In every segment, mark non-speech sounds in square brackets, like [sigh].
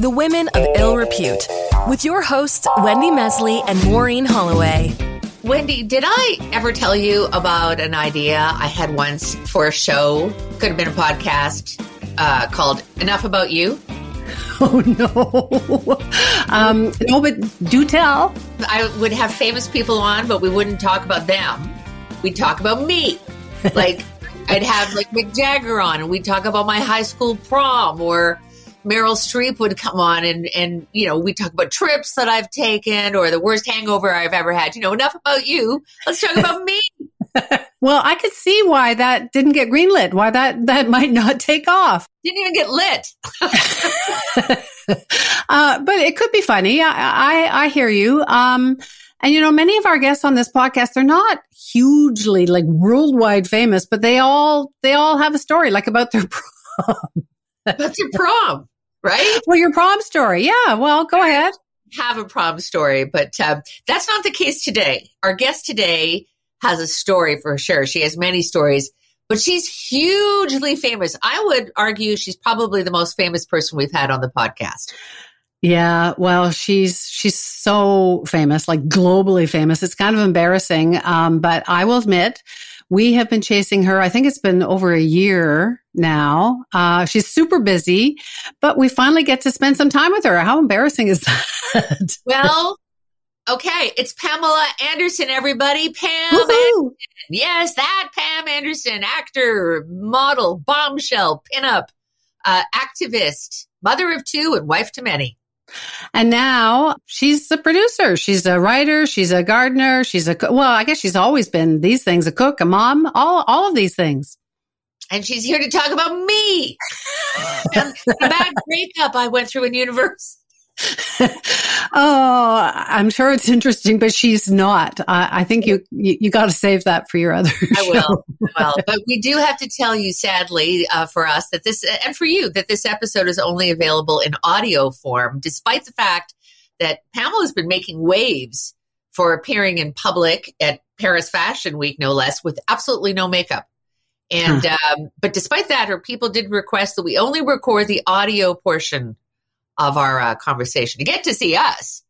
The Women of Ill Repute, with your hosts, Wendy Mesley and Maureen Holloway. Wendy, did I ever tell you about an idea I had once for a show? Could have been a podcast uh, called Enough About You. [laughs] Oh, no. um, no, but do tell. I would have famous people on, but we wouldn't talk about them. We'd talk about me. [laughs] Like, I'd have like Mick Jagger on, and we'd talk about my high school prom, or Meryl Streep would come on, and and you know we talk about trips that I've taken, or the worst hangover I've ever had. You know, enough about you. Let's talk about me. [laughs] well, I could see why that didn't get greenlit. Why that that might not take off. Didn't even get lit. [laughs] uh, but it could be funny. I I, I hear you. Um, and you know, many of our guests on this podcast, they're not hugely like worldwide famous, but they all they all have a story like about their [laughs] prom. That's your prom, right? Well, your prom story. Yeah. Well, go ahead. Have a prom story, but uh, that's not the case today. Our guest today has a story for sure. She has many stories, but she's hugely famous. I would argue she's probably the most famous person we've had on the podcast. Yeah, well, she's she's so famous, like globally famous. It's kind of embarrassing, um, but I will admit, we have been chasing her. I think it's been over a year now. Uh, she's super busy, but we finally get to spend some time with her. How embarrassing is [laughs] that? well, okay, it's Pamela Anderson, everybody. Pam Anderson. Yes, that Pam Anderson, actor, model, bombshell, pinup, uh, activist, mother of two, and wife to many. And now she's a producer. She's a writer. She's a gardener. She's a, well, I guess she's always been these things, a cook, a mom, all, all of these things. And she's here to talk about me and the bad breakup I went through in university. [laughs] oh, I'm sure it's interesting, but she's not. I, I think you you, you got to save that for your other. I will. Well, [laughs] but we do have to tell you, sadly, uh, for us that this and for you that this episode is only available in audio form, despite the fact that Pamela's been making waves for appearing in public at Paris Fashion Week, no less, with absolutely no makeup. And huh. um, but despite that, her people did request that we only record the audio portion of our uh, conversation. You get to see us,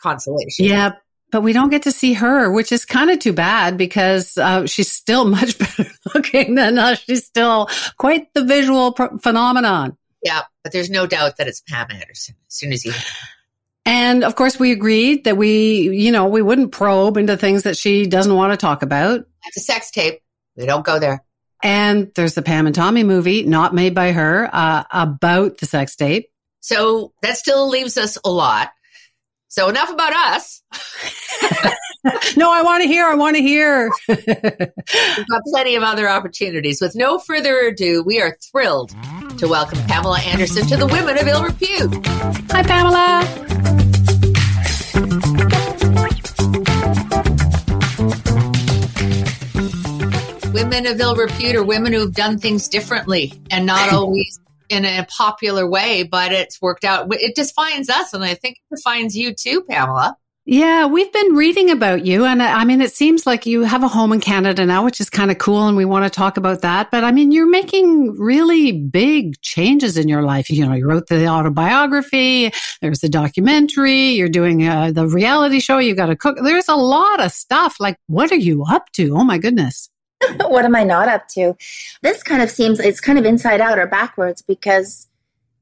consolation. Yeah, but we don't get to see her, which is kind of too bad because uh, she's still [laughs] much better looking than us. She's still quite the visual pr- phenomenon. Yeah, but there's no doubt that it's Pam Anderson as soon as you. And of course, we agreed that we, you know, we wouldn't probe into things that she doesn't want to talk about. It's a sex tape. We don't go there. And there's the Pam and Tommy movie, not made by her, uh, about the sex tape. So that still leaves us a lot. So enough about us. [laughs] no, I want to hear. I want to hear. [laughs] We've got plenty of other opportunities. With no further ado, we are thrilled to welcome Pamela Anderson to the Women of Ill Repute. Hi, Pamela. Women of ill repute are women who have done things differently and not [laughs] always in a popular way, but it's worked out. It defines us, and I think it defines you too, Pamela. Yeah, we've been reading about you. And I mean, it seems like you have a home in Canada now, which is kind of cool. And we want to talk about that. But I mean, you're making really big changes in your life. You know, you wrote the autobiography, there's the documentary, you're doing uh, the reality show, you got to cook. There's a lot of stuff. Like, what are you up to? Oh my goodness. [laughs] what am I not up to? This kind of seems it's kind of inside out or backwards because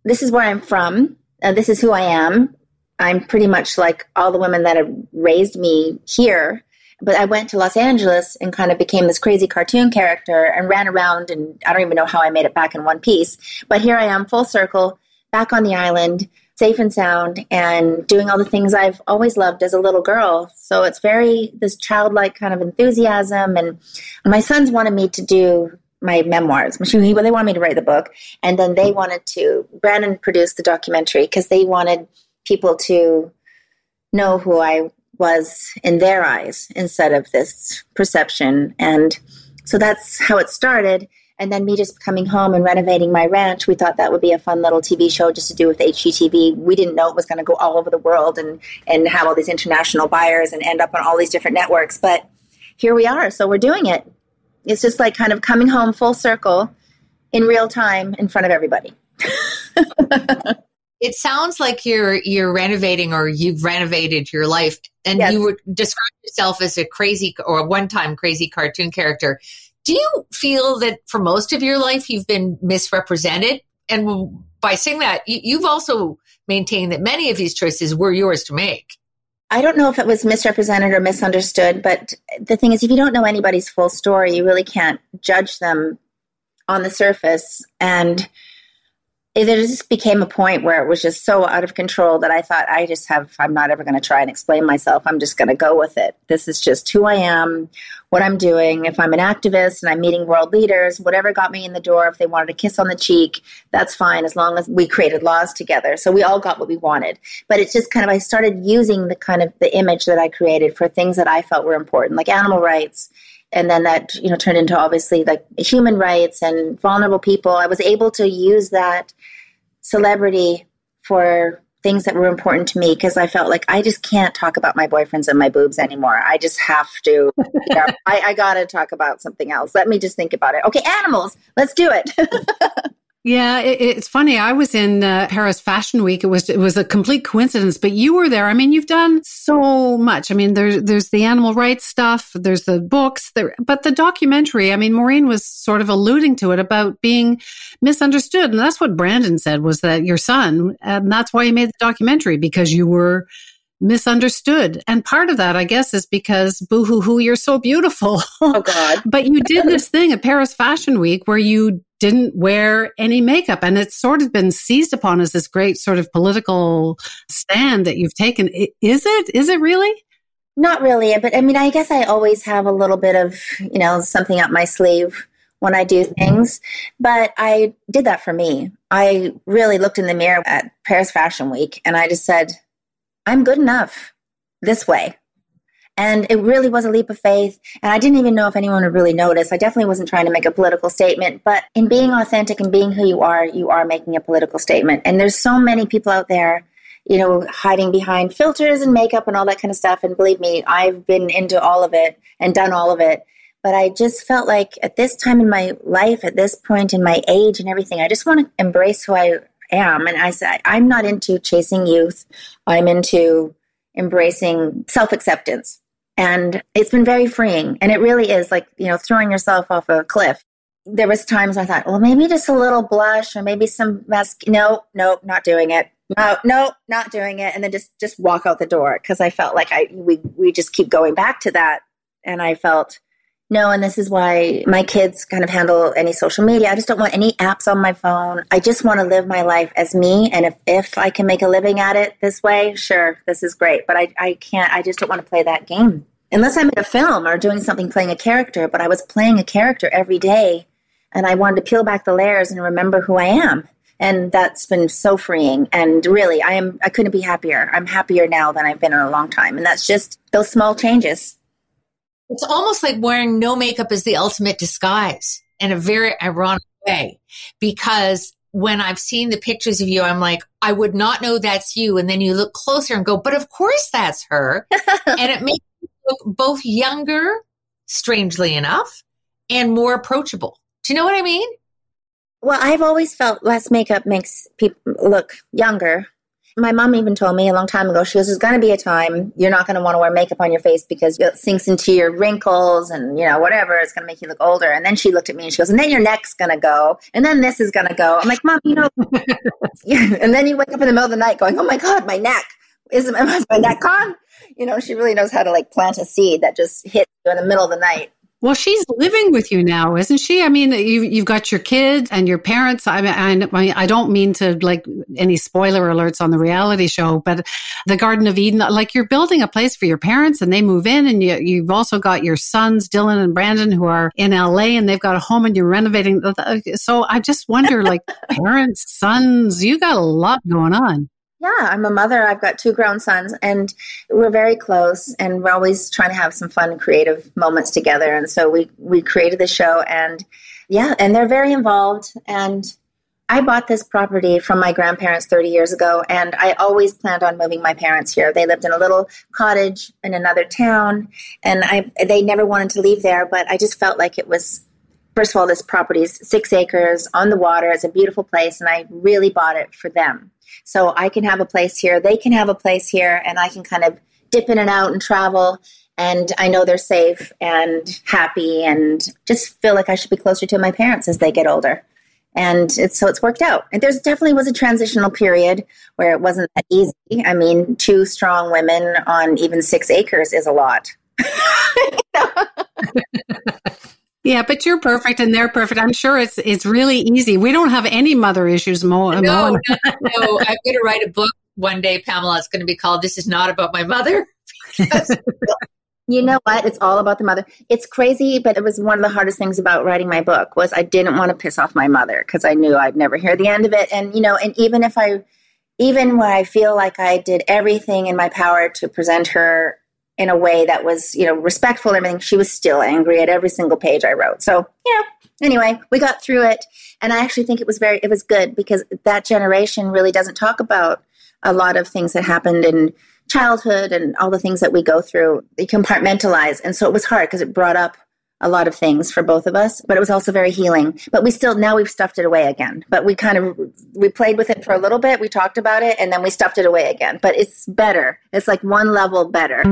this is where I'm from. Uh, this is who I am. I'm pretty much like all the women that have raised me here. But I went to Los Angeles and kind of became this crazy cartoon character and ran around. And I don't even know how I made it back in one piece. But here I am, full circle, back on the island, safe and sound and doing all the things I've always loved as a little girl. So it's very this childlike kind of enthusiasm. And my sons wanted me to do my memoirs. They wanted me to write the book, and then they wanted to. Brandon produced the documentary because they wanted people to know who I was in their eyes instead of this perception. And so that's how it started. And then me just coming home and renovating my ranch, we thought that would be a fun little TV show just to do with HGTV. We didn't know it was going to go all over the world and, and have all these international buyers and end up on all these different networks. But here we are. So we're doing it. It's just like kind of coming home full circle in real time in front of everybody. [laughs] it sounds like you're you're renovating or you've renovated your life and yes. you would describe yourself as a crazy or a one-time crazy cartoon character do you feel that for most of your life you've been misrepresented and by saying that you've also maintained that many of these choices were yours to make I don't know if it was misrepresented or misunderstood, but the thing is, if you don't know anybody's full story, you really can't judge them on the surface. And it just became a point where it was just so out of control that I thought I just have I'm not ever going to try and explain myself. I'm just going to go with it. This is just who I am, what I'm doing. If I'm an activist and I'm meeting world leaders, whatever got me in the door, if they wanted a kiss on the cheek, that's fine as long as we created laws together. So we all got what we wanted. But it's just kind of I started using the kind of the image that I created for things that I felt were important, like animal rights and then that you know turned into obviously like human rights and vulnerable people. I was able to use that celebrity for things that were important to me because i felt like i just can't talk about my boyfriends and my boobs anymore. I just have to you know, [laughs] I, I gotta talk about something else. Let me just think about it. Okay animals let's do it [laughs] Yeah, it, it's funny. I was in uh, Paris Fashion Week. It was it was a complete coincidence, but you were there. I mean, you've done so much. I mean, there's there's the animal rights stuff, there's the books, there, but the documentary. I mean, Maureen was sort of alluding to it about being misunderstood, and that's what Brandon said was that your son, and that's why he made the documentary because you were misunderstood. And part of that, I guess, is because boo hoo hoo, you're so beautiful. Oh, God. [laughs] but you did this thing at Paris Fashion Week where you didn't wear any makeup. And it's sort of been seized upon as this great sort of political stand that you've taken. Is it? Is it really? Not really. But I mean, I guess I always have a little bit of, you know, something up my sleeve when I do things. But I did that for me. I really looked in the mirror at Paris Fashion Week and I just said, I'm good enough this way. And it really was a leap of faith. And I didn't even know if anyone would really notice. I definitely wasn't trying to make a political statement, but in being authentic and being who you are, you are making a political statement. And there's so many people out there, you know, hiding behind filters and makeup and all that kind of stuff. And believe me, I've been into all of it and done all of it. But I just felt like at this time in my life, at this point in my age and everything, I just want to embrace who I am. And I said, I'm not into chasing youth. I'm into embracing self acceptance. And it's been very freeing. And it really is like, you know, throwing yourself off a cliff. There was times I thought, well, maybe just a little blush or maybe some mask. No, no, not doing it. No, no, not doing it. And then just, just walk out the door. Cause I felt like I, we, we just keep going back to that. And I felt, no, and this is why my kids kind of handle any social media. I just don't want any apps on my phone. I just want to live my life as me. And if, if I can make a living at it this way, sure, this is great. But I, I can't, I just don't want to play that game. Unless I'm in a film or doing something playing a character, but I was playing a character every day and I wanted to peel back the layers and remember who I am. And that's been so freeing. And really, I am, I couldn't be happier. I'm happier now than I've been in a long time. And that's just those small changes. It's almost like wearing no makeup is the ultimate disguise in a very ironic way because when I've seen the pictures of you, I'm like, I would not know that's you. And then you look closer and go, but of course that's her. [laughs] and it makes you look both younger, strangely enough, and more approachable. Do you know what I mean? Well, I've always felt less makeup makes people look younger. My mom even told me a long time ago, she goes, There's going to be a time you're not going to want to wear makeup on your face because it sinks into your wrinkles and, you know, whatever. It's going to make you look older. And then she looked at me and she goes, And then your neck's going to go. And then this is going to go. I'm like, Mom, you know. [laughs] [laughs] yeah. And then you wake up in the middle of the night going, Oh my God, my neck. Is my neck gone? You know, she really knows how to like plant a seed that just hits you in the middle of the night. Well, she's living with you now, isn't she? I mean, you, you've got your kids and your parents. I mean, I, I don't mean to like any spoiler alerts on the reality show, but the Garden of Eden, like you're building a place for your parents and they move in and you, you've also got your sons, Dylan and Brandon, who are in LA and they've got a home and you're renovating. So I just wonder, like [laughs] parents, sons, you got a lot going on. Yeah, I'm a mother. I've got two grown sons, and we're very close. And we're always trying to have some fun, creative moments together. And so we we created the show, and yeah, and they're very involved. And I bought this property from my grandparents 30 years ago, and I always planned on moving my parents here. They lived in a little cottage in another town, and I they never wanted to leave there, but I just felt like it was first of all, this property is six acres on the water. It's a beautiful place, and I really bought it for them. So I can have a place here, they can have a place here, and I can kind of dip in and out and travel. And I know they're safe and happy, and just feel like I should be closer to my parents as they get older. And it's, so it's worked out. And there's definitely was a transitional period where it wasn't that easy. I mean, two strong women on even six acres is a lot. [laughs] [laughs] Yeah, but you're perfect and they're perfect. I'm sure it's it's really easy. We don't have any mother issues, Mo. No, no, no. I'm going to write a book one day, Pamela. It's going to be called "This Is Not About My Mother." [laughs] you know what? It's all about the mother. It's crazy, but it was one of the hardest things about writing my book was I didn't want to piss off my mother because I knew I'd never hear the end of it. And you know, and even if I, even when I feel like I did everything in my power to present her in a way that was, you know, respectful and everything, she was still angry at every single page I wrote. So, you know, anyway, we got through it. And I actually think it was very, it was good because that generation really doesn't talk about a lot of things that happened in childhood and all the things that we go through. They compartmentalize. And so it was hard because it brought up a lot of things for both of us, but it was also very healing. But we still, now we've stuffed it away again. But we kind of, we played with it for a little bit. We talked about it and then we stuffed it away again. But it's better. It's like one level better.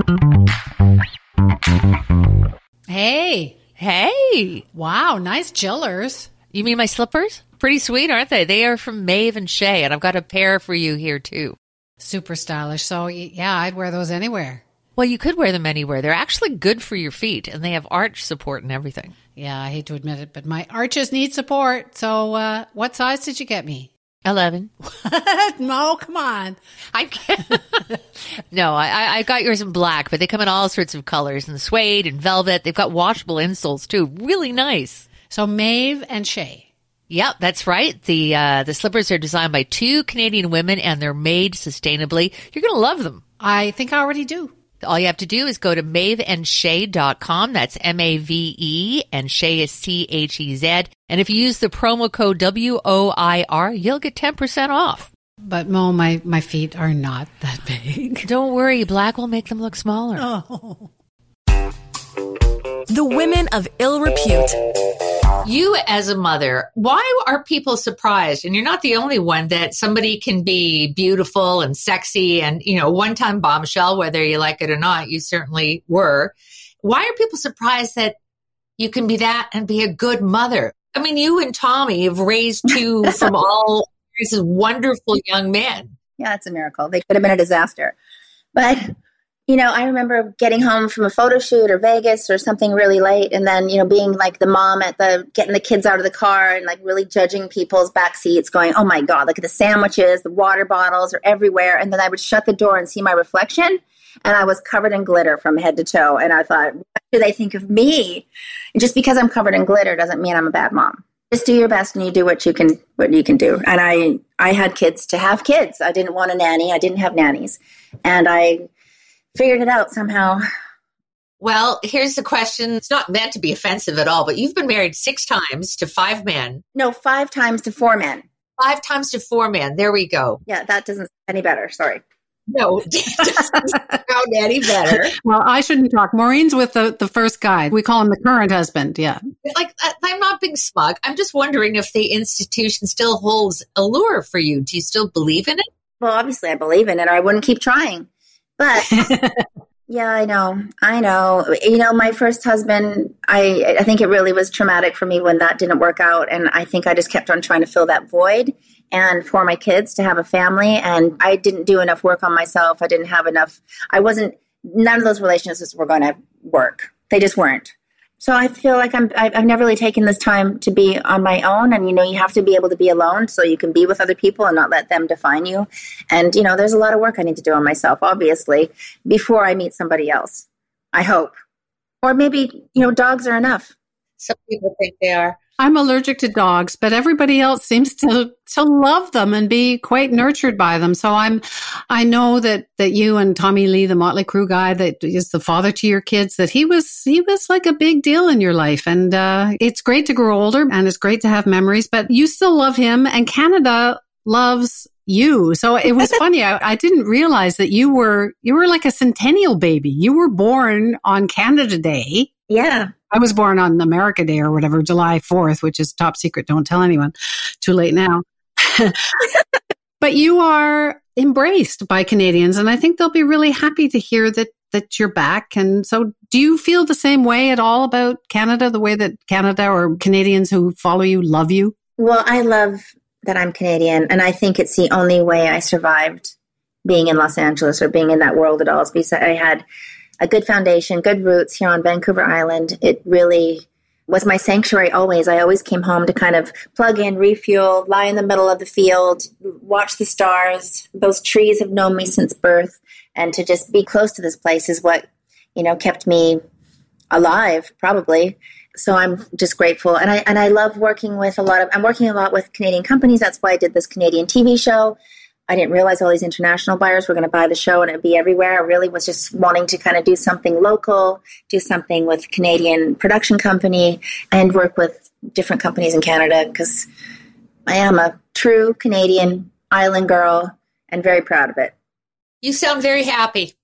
Hey. Hey. Wow, nice jillers. You mean my slippers? Pretty sweet, aren't they? They are from Mave and Chez, and I've got a pair for you here too. Super stylish. So, yeah, I'd wear those anywhere. Well, you could wear them anywhere. They're actually good for your feet, and they have arch support and everything. Yeah, I hate to admit it, but my arches need support. So, uh, what size did you get me? 11. [laughs] no, come on. I can't. [laughs] no, I, I got yours in black, but they come in all sorts of colors and suede and velvet. They've got washable insoles too. Really nice. So Mave and Chez. Yep, that's right. The uh, the slippers are designed by two Canadian women and they're made sustainably. You're going to love them. I think I already do. All you have to do is go to maveandchez.com. That's M-A-V-E and Chez is C-H-E-Z. And if you use the promo code W-O-I-R, you'll get 10% off. But Mo, my, my feet are not that [laughs] big. Don't worry. Black will make them look smaller. Oh. The women of ill repute. You, as a mother, why are people surprised? And you're not the only one that somebody can be beautiful and sexy and, you know, one time bombshell, whether you like it or not, you certainly were. Why are people surprised that you can be that and be a good mother? I mean, you and Tommy have raised two [laughs] from all these wonderful young men. Yeah, it's a miracle. They could have been a disaster. But you know, I remember getting home from a photo shoot or Vegas or something really late, and then you know being like the mom at the getting the kids out of the car and like really judging people's back seats, going, "Oh my god, look at the sandwiches, the water bottles are everywhere," and then I would shut the door and see my reflection, and I was covered in glitter from head to toe, and I thought, "What do they think of me?" And just because I'm covered in glitter doesn't mean I'm a bad mom. Just do your best, and you do what you can what you can do. And I I had kids to have kids. I didn't want a nanny. I didn't have nannies, and I figured it out somehow. Well, here's the question. It's not meant to be offensive at all, but you've been married six times to five men. No, five times to four men. Five times to four men. There we go. Yeah, that doesn't any better. Sorry. No, [laughs] doesn't sound any better. Well, I shouldn't talk. Maureen's with the, the first guy. We call him the current husband. Yeah. Like, uh, I'm not being smug. I'm just wondering if the institution still holds allure for you. Do you still believe in it? Well, obviously, I believe in it, or I wouldn't keep trying. But yeah, I know. I know. You know, my first husband, I I think it really was traumatic for me when that didn't work out and I think I just kept on trying to fill that void and for my kids to have a family and I didn't do enough work on myself. I didn't have enough I wasn't none of those relationships were going to work. They just weren't so I feel like I'm I've never really taken this time to be on my own. And you know you have to be able to be alone so you can be with other people and not let them define you. And you know there's a lot of work I need to do on myself obviously before I meet somebody else I hope. Or maybe you know dogs are enough. Some people think they are I'm allergic to dogs, but everybody else seems to to love them and be quite nurtured by them. So I'm I know that that you and Tommy Lee, the Motley Crue guy that is the father to your kids, that he was he was like a big deal in your life. And uh, it's great to grow older and it's great to have memories, but you still love him and Canada loves you. So it was [laughs] funny. I, I, didn't realize that you were you were like a centennial baby. You were born on Canada Day Yeah. I was born on America Day or whatever, July 4th, which is top secret. Don't tell anyone. Too late now. [laughs] but you are embraced by Canadians, and I think they'll be really happy to hear that that you're back. And so, do you feel the same way at all about Canada? The way that Canada or Canadians who follow you love you? Well, I love that I'm Canadian, and I think it's the only way I survived being in Los Angeles or being in that world at all. Is because I had a good foundation, good roots here on Vancouver Island. It really was my sanctuary always. I always came home to kind of plug in, refuel, lie in the middle of the field, watch the stars. Those trees have known me since birth. And to just be close to this place is what, you know, kept me alive, probably. So I'm just grateful. And I and I love working with a lot of I'm working a lot with Canadian companies. That's why I did this Canadian TV show. I didn't realize all these international buyers were going to buy the show and it'd be everywhere. I really was just wanting to kind of do something local, do something with Canadian production company, and work with different companies in Canada because I am a true Canadian island girl and very proud of it. You sound very happy.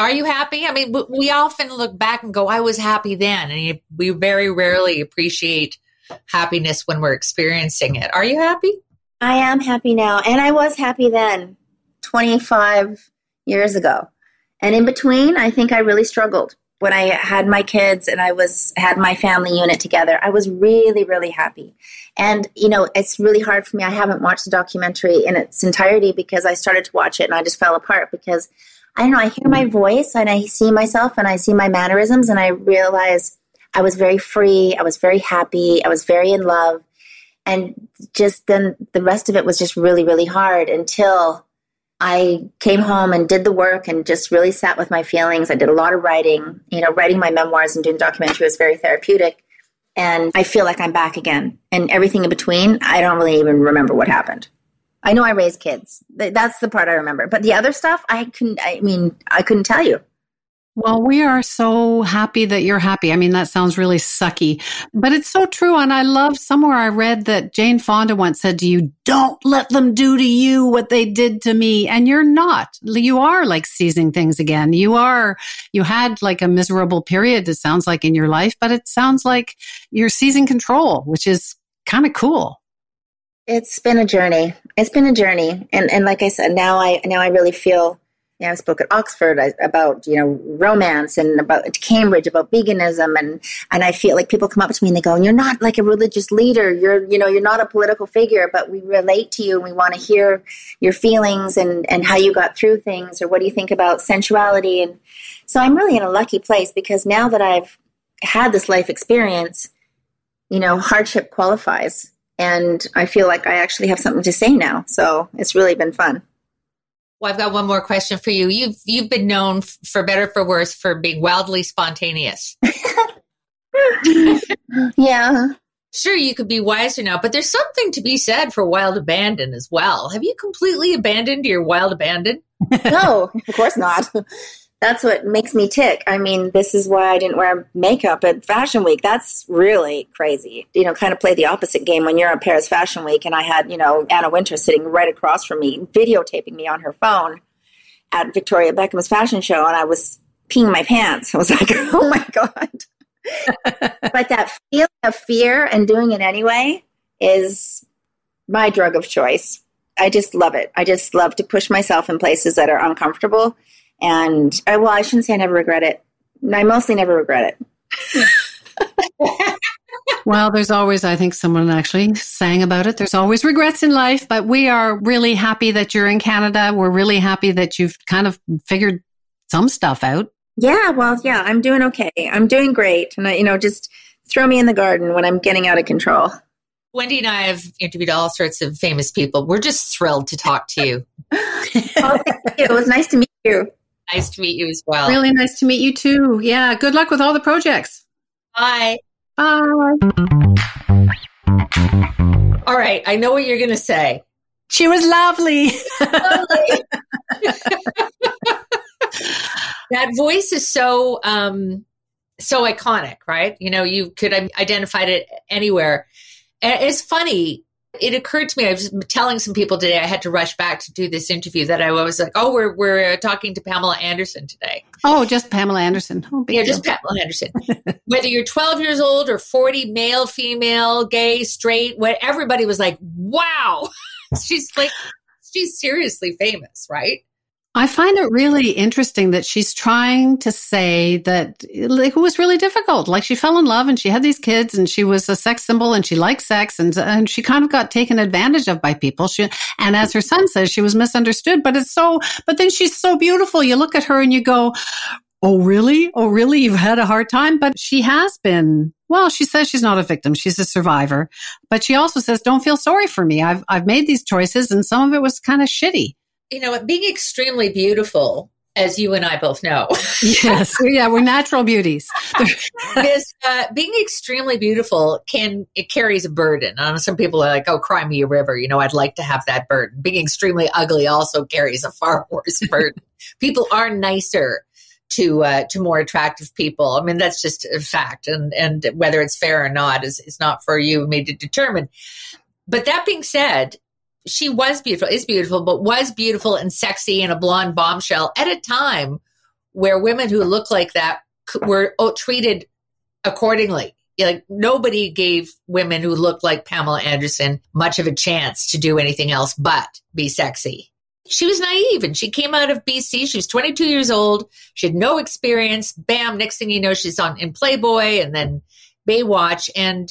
Are you happy? I mean, we often look back and go, I was happy then. And we very rarely appreciate happiness when we're experiencing it. Are you happy? I am happy now. And I was happy then, 25 years ago. And in between, I think I really struggled. When I had my kids and I was had my family unit together, I was really, really happy. And you know, it's really hard for me. I haven't watched the documentary in its entirety because I started to watch it and I just fell apart because I don't know, I hear my voice and I see myself and I see my mannerisms and I realize I was very free, I was very happy, I was very in love and just then the rest of it was just really really hard until i came home and did the work and just really sat with my feelings. I did a lot of writing you know writing my memoirs and doing the documentary was very therapeutic. And i feel like i'm back again. And everything in between i don't really even remember what happened. I know i raised kids. That's the part i remember. But the other stuff i couldn't i mean i couldn't tell you well, we are so happy that you're happy. I mean, that sounds really sucky, but it's so true. And I love somewhere I read that Jane Fonda once said to you, don't let them do to you what they did to me. And you're not. You are like seizing things again. You are, you had like a miserable period, it sounds like in your life, but it sounds like you're seizing control, which is kind of cool. It's been a journey. It's been a journey. And, and like I said, now I, now I really feel yeah, I spoke at Oxford uh, about you know romance and about Cambridge about veganism and and I feel like people come up to me and they go, "You're not like a religious leader. You're you know you're not a political figure, but we relate to you and we want to hear your feelings and and how you got through things or what do you think about sensuality?" And so I'm really in a lucky place because now that I've had this life experience, you know, hardship qualifies, and I feel like I actually have something to say now. So it's really been fun. Well, I've got one more question for you. You've you've been known for better for worse for being wildly spontaneous. [laughs] yeah. Sure, you could be wiser now, but there's something to be said for wild abandon as well. Have you completely abandoned your wild abandon? [laughs] no, of course not that's what makes me tick. I mean, this is why I didn't wear makeup at Fashion Week. That's really crazy. You know, kind of play the opposite game when you're at Paris Fashion Week and I had, you know, Anna Wintour sitting right across from me, videotaping me on her phone at Victoria Beckham's fashion show and I was peeing my pants. [laughs] I was like, oh my God. [laughs] but that feeling of fear and doing it anyway is my drug of choice. I just love it. I just love to push myself in places that are uncomfortable and I, well, I shouldn't say I never regret it. I mostly never regret it. [laughs] well, there's always, I think someone actually sang about it. There's always regrets in life, but we are really happy that you're in Canada. We're really happy that you've kind of figured some stuff out. Yeah, well, yeah, I'm doing okay. I'm doing great. And, uh, you know, just throw me in the garden when I'm getting out of control. Wendy and I have interviewed all sorts of famous people. We're just thrilled to talk to you. [laughs] oh, thank you. It was nice to meet you. Nice to meet you as well. Really nice to meet you too. Yeah. Good luck with all the projects. Bye. Bye. All right. I know what you're going to say. She was lovely. [laughs] lovely. that voice is so um so iconic, right? You know, you could identify it anywhere. And it's funny It occurred to me, I was telling some people today, I had to rush back to do this interview that I was like, oh, we're, we're uh, talking to Pamela Anderson today. Oh, just Pamela Anderson. Oh, yeah, just Pamela Anderson. [laughs] Whether you're 12 years old or 40, male, female, gay, straight, what everybody was like, wow. [laughs] she's like, she's seriously famous, right? I find it really interesting that she's trying to say that it was really difficult. Like she fell in love and she had these kids and she was a sex symbol and she liked sex and, and she kind of got taken advantage of by people. She, and as her son says, she was misunderstood, but it's so, but then she's so beautiful. You look at her and you go, Oh, really? Oh, really? You've had a hard time? But she has been. Well, she says she's not a victim. She's a survivor. But she also says, don't feel sorry for me. I've, I've made these choices and some of it was kind of shitty you know, being extremely beautiful, as you and I both know. [laughs] yes, yeah, we're natural beauties. [laughs] this uh, being extremely beautiful can it carries a burden. And some people are like, "Oh, cry me a river." You know, I'd like to have that burden. Being extremely ugly also carries a far [laughs] worse burden. people are nicer to uh, to more attractive people. I mean, that's just a fact, and and whether it's fair or not is is not for you and me to determine. But that being said, she was beautiful, is beautiful, but was beautiful and sexy and a blonde bombshell at a time where women who look like that were oh, treated accordingly. Like nobody gave women who looked like Pamela Anderson much of a chance to do anything else but be sexy. She was naive and she came out of BC. She was 22 years old. She had no experience. Bam, next thing you know, she's on in Playboy and then Baywatch. And,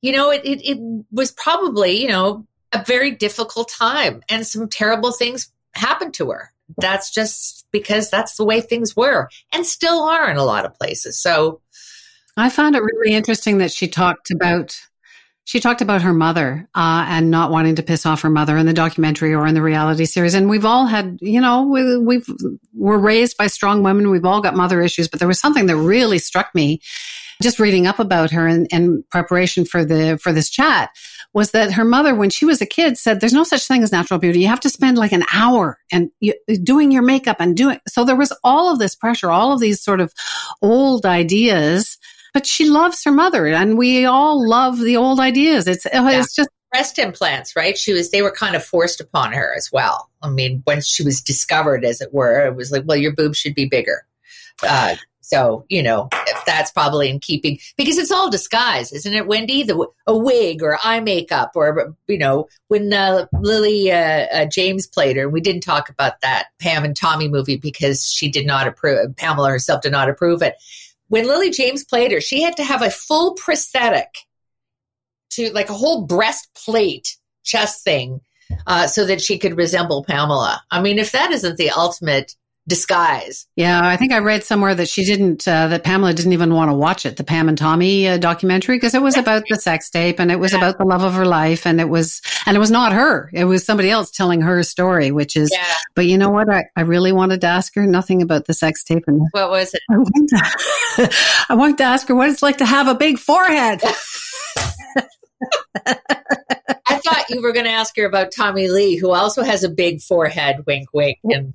you know, it, it, it was probably, you know, a very difficult time and some terrible things happened to her. That's just because that's the way things were and still are in a lot of places. So I found it really interesting that she talked about she talked about her mother uh, and not wanting to piss off her mother in the documentary or in the reality series. And we've all had, you know, we, we've we're raised by strong women. We've all got mother issues, but there was something that really struck me just reading up about her in preparation for the for this chat was that her mother, when she was a kid, said, "There's no such thing as natural beauty. You have to spend like an hour and you, doing your makeup and doing." So there was all of this pressure, all of these sort of old ideas. But she loves her mother, and we all love the old ideas. It's yeah. it's just breast implants, right? She was, they were kind of forced upon her as well. I mean, when she was discovered, as it were, it was like, well, your boobs should be bigger. Uh, so, you know, that's probably in keeping because it's all disguise, isn't it, Wendy? The a wig or eye makeup or you know, when uh, Lily uh, uh, James played her, and we didn't talk about that Pam and Tommy movie because she did not approve. Pamela herself did not approve it. When Lily James played her, she had to have a full prosthetic to like a whole breastplate chest thing uh, so that she could resemble Pamela. I mean, if that isn't the ultimate disguise. Yeah, I think I read somewhere that she didn't, uh, that Pamela didn't even want to watch it, the Pam and Tommy uh, documentary, because it was about the sex tape and it was yeah. about the love of her life. And it was, and it was not her. It was somebody else telling her story, which is, yeah. but you know what? I, I really wanted to ask her nothing about the sex tape. And what was it? [laughs] I wanted to, [laughs] I wanted to ask her what it's like to have a big forehead. [laughs] I thought you were going to ask her about Tommy Lee, who also has a big forehead, wink, wink. And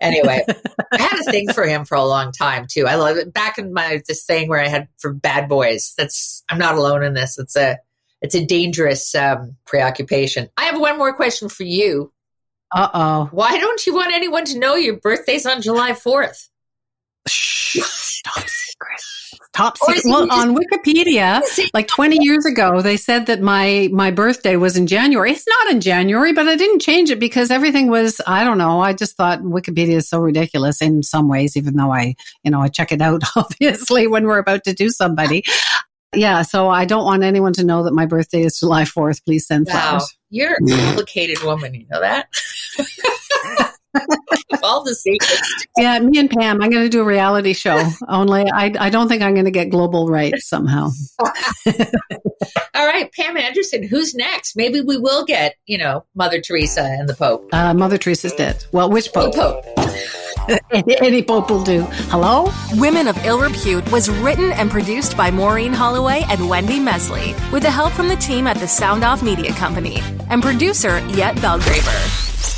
anyway, [laughs] I had a thing for him for a long time too. I love it. Back in my this thing where I had for bad boys. That's I'm not alone in this. It's a it's a dangerous um, preoccupation. I have one more question for you. Uh oh. Why don't you want anyone to know your birthday's on July fourth? Stop secret top secret. Well, on Wikipedia, [laughs] like 20 years ago, they said that my my birthday was in January. It's not in January, but I didn't change it because everything was. I don't know. I just thought Wikipedia is so ridiculous in some ways, even though I, you know, I check it out [laughs] obviously when we're about to do somebody. Yeah, so I don't want anyone to know that my birthday is July 4th. Please send wow. flowers. You're a complicated woman, you know that? [laughs] all the secrets. Yeah, me and Pam, I'm going to do a reality show. Only I, I don't think I'm going to get global rights somehow. [laughs] all right, Pam Anderson, who's next? Maybe we will get, you know, Mother Teresa and the Pope. Uh, Mother Teresa's dead. Well, which Pope? The Pope. any, [laughs] any Pope will do. Hello? Women of Ill Repute was written and produced by Maureen Holloway and Wendy Mesley, with the help from the team at the Sound Off Media Company and producer Yet Belgraver.